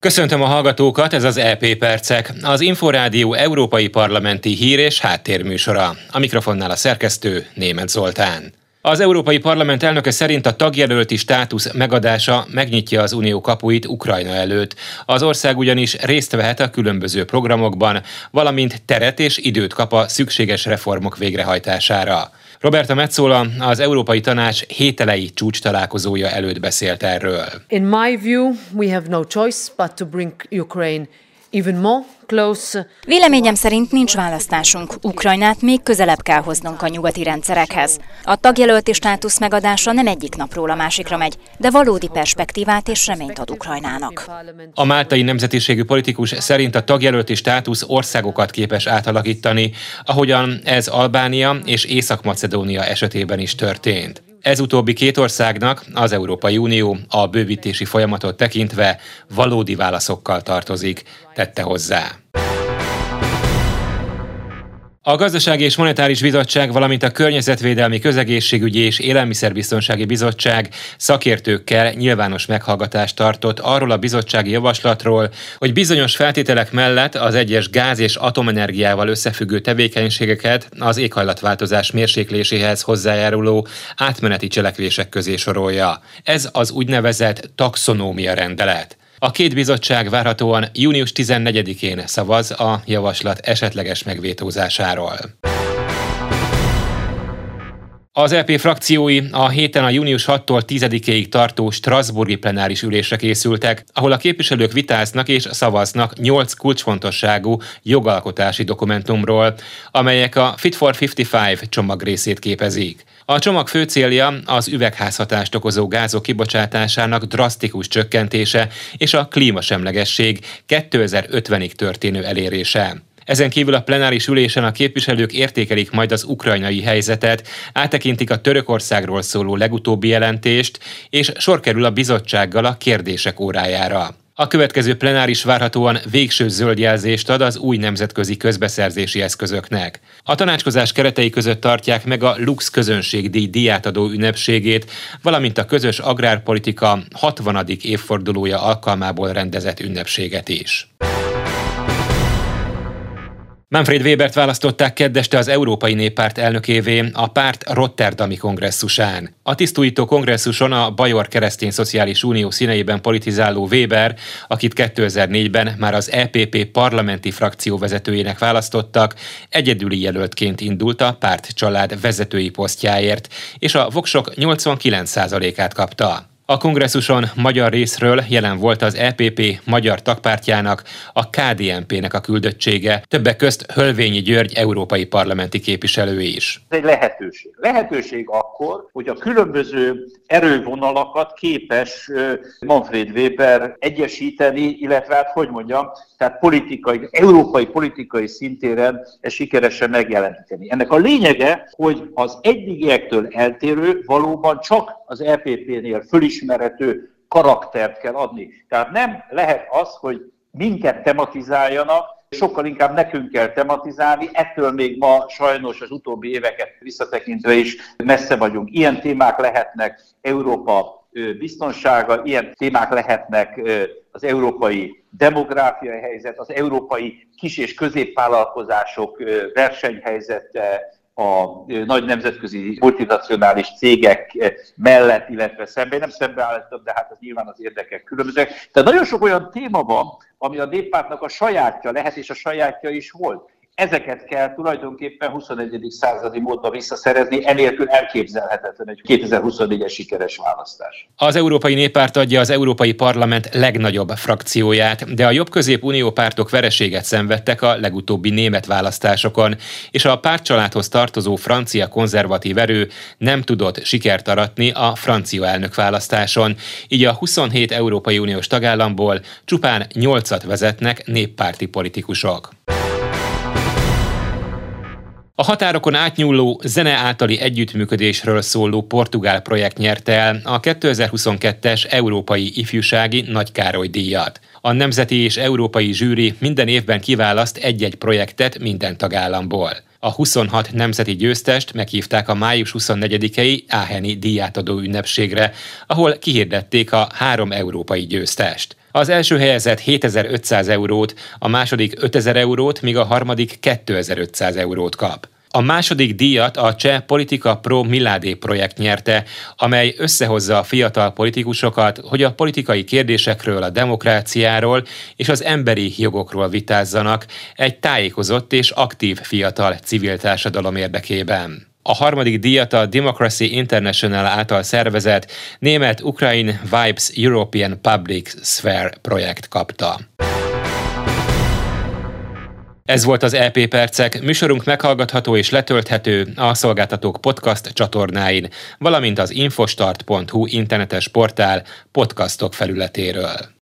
Köszöntöm a hallgatókat, ez az EP Percek, az Inforádió Európai Parlamenti Hír és Háttérműsora. A mikrofonnál a szerkesztő Német Zoltán. Az Európai Parlament elnöke szerint a tagjelölti státusz megadása megnyitja az unió kapuit Ukrajna előtt. Az ország ugyanis részt vehet a különböző programokban, valamint teret és időt kap a szükséges reformok végrehajtására. Roberta Metzola az Európai Tanács hételei csúcs találkozója előtt beszélt erről. In my view, we have no choice but to bring Ukraine Véleményem szerint nincs választásunk. Ukrajnát még közelebb kell hoznunk a nyugati rendszerekhez. A tagjelölti státusz megadása nem egyik napról a másikra megy, de valódi perspektívát és reményt ad Ukrajnának. A máltai nemzetiségű politikus szerint a tagjelölti státusz országokat képes átalakítani, ahogyan ez Albánia és Észak-Macedónia esetében is történt. Ez utóbbi két országnak az Európai Unió a bővítési folyamatot tekintve valódi válaszokkal tartozik, tette hozzá. A Gazdasági és Monetáris Bizottság, valamint a Környezetvédelmi Közegészségügyi és Élelmiszerbiztonsági Bizottság szakértőkkel nyilvános meghallgatást tartott arról a bizottsági javaslatról, hogy bizonyos feltételek mellett az egyes gáz és atomenergiával összefüggő tevékenységeket az éghajlatváltozás mérsékléséhez hozzájáruló átmeneti cselekvések közé sorolja. Ez az úgynevezett taxonómia rendelet. A két bizottság várhatóan június 14-én szavaz a javaslat esetleges megvétózásáról. Az EP frakciói a héten a június 6-tól 10-ig tartó Strasburgi plenáris ülésre készültek, ahol a képviselők vitáznak és szavaznak 8 kulcsfontosságú jogalkotási dokumentumról, amelyek a Fit for 55 csomag részét képezik. A csomag fő célja az üvegházhatást okozó gázok kibocsátásának drasztikus csökkentése és a klímasemlegesség 2050-ig történő elérése. Ezen kívül a plenáris ülésen a képviselők értékelik majd az ukrajnai helyzetet, áttekintik a Törökországról szóló legutóbbi jelentést, és sor kerül a bizottsággal a kérdések órájára. A következő plenáris várhatóan végső zöld jelzést ad az új nemzetközi közbeszerzési eszközöknek. A tanácskozás keretei között tartják meg a Lux közönségdíj díjátadó ünnepségét, valamint a közös agrárpolitika 60. évfordulója alkalmából rendezett ünnepséget is. Manfred Webert választották keddeste az Európai Néppárt elnökévé a párt Rotterdami kongresszusán. A tisztújító kongresszuson a Bajor Keresztény Szociális Unió színeiben politizáló Weber, akit 2004-ben már az EPP parlamenti frakció vezetőjének választottak, egyedüli jelöltként indult a párt család vezetői posztjáért, és a voksok 89%-át kapta. A kongresszuson magyar részről jelen volt az EPP magyar tagpártjának, a KDNP-nek a küldöttsége, többek közt Hölvényi György európai parlamenti képviselő is. Ez egy lehetőség. Lehetőség akkor, hogy a különböző erővonalakat képes Manfred Weber egyesíteni, illetve hát hogy mondjam, tehát politikai, európai politikai szintéren ezt sikeresen megjelenteni. Ennek a lényege, hogy az eddigiektől eltérő, valóban csak az EPP-nél fölismerhető karaktert kell adni. Tehát nem lehet az, hogy minket tematizáljanak, sokkal inkább nekünk kell tematizálni, ettől még ma sajnos az utóbbi éveket visszatekintve is messze vagyunk. Ilyen témák lehetnek Európa biztonsága, ilyen témák lehetnek az európai demográfiai helyzet, az európai kis- és középvállalkozások versenyhelyzete, a nagy nemzetközi multinacionális cégek mellett, illetve szemben. Nem szembeállítom, de hát az nyilván az érdekek különbözőek. Tehát nagyon sok olyan téma van, ami a néppártnak a sajátja lehet, és a sajátja is volt. Ezeket kell tulajdonképpen 21. századi módon visszaszerezni, enélkül elképzelhetetlen egy 2024-es sikeres választás. Az Európai Néppárt adja az Európai Parlament legnagyobb frakcióját, de a jobb-közép unió pártok vereséget szenvedtek a legutóbbi német választásokon, és a pártcsaládhoz tartozó francia konzervatív erő nem tudott sikert aratni a francia elnök választáson, így a 27 Európai Uniós tagállamból csupán 8-at vezetnek néppárti politikusok. A határokon átnyúló zene általi együttműködésről szóló portugál projekt nyerte el a 2022-es Európai Ifjúsági Nagykároly díjat. A nemzeti és európai zsűri minden évben kiválaszt egy-egy projektet minden tagállamból. A 26 nemzeti győztest meghívták a május 24-i Áheni díjátadó ünnepségre, ahol kihirdették a három európai győztest. Az első helyezett 7500 eurót, a második 5000 eurót, míg a harmadik 2500 eurót kap. A második díjat a Cseh Politika Pro Miládé projekt nyerte, amely összehozza a fiatal politikusokat, hogy a politikai kérdésekről, a demokráciáról és az emberi jogokról vitázzanak egy tájékozott és aktív fiatal civil társadalom érdekében. A harmadik díjat a Democracy International által szervezett német-ukrain Vibes European Public Sphere projekt kapta. Ez volt az EP Percek, műsorunk meghallgatható és letölthető a Szolgáltatók podcast csatornáin, valamint az infostart.hu internetes portál podcastok felületéről.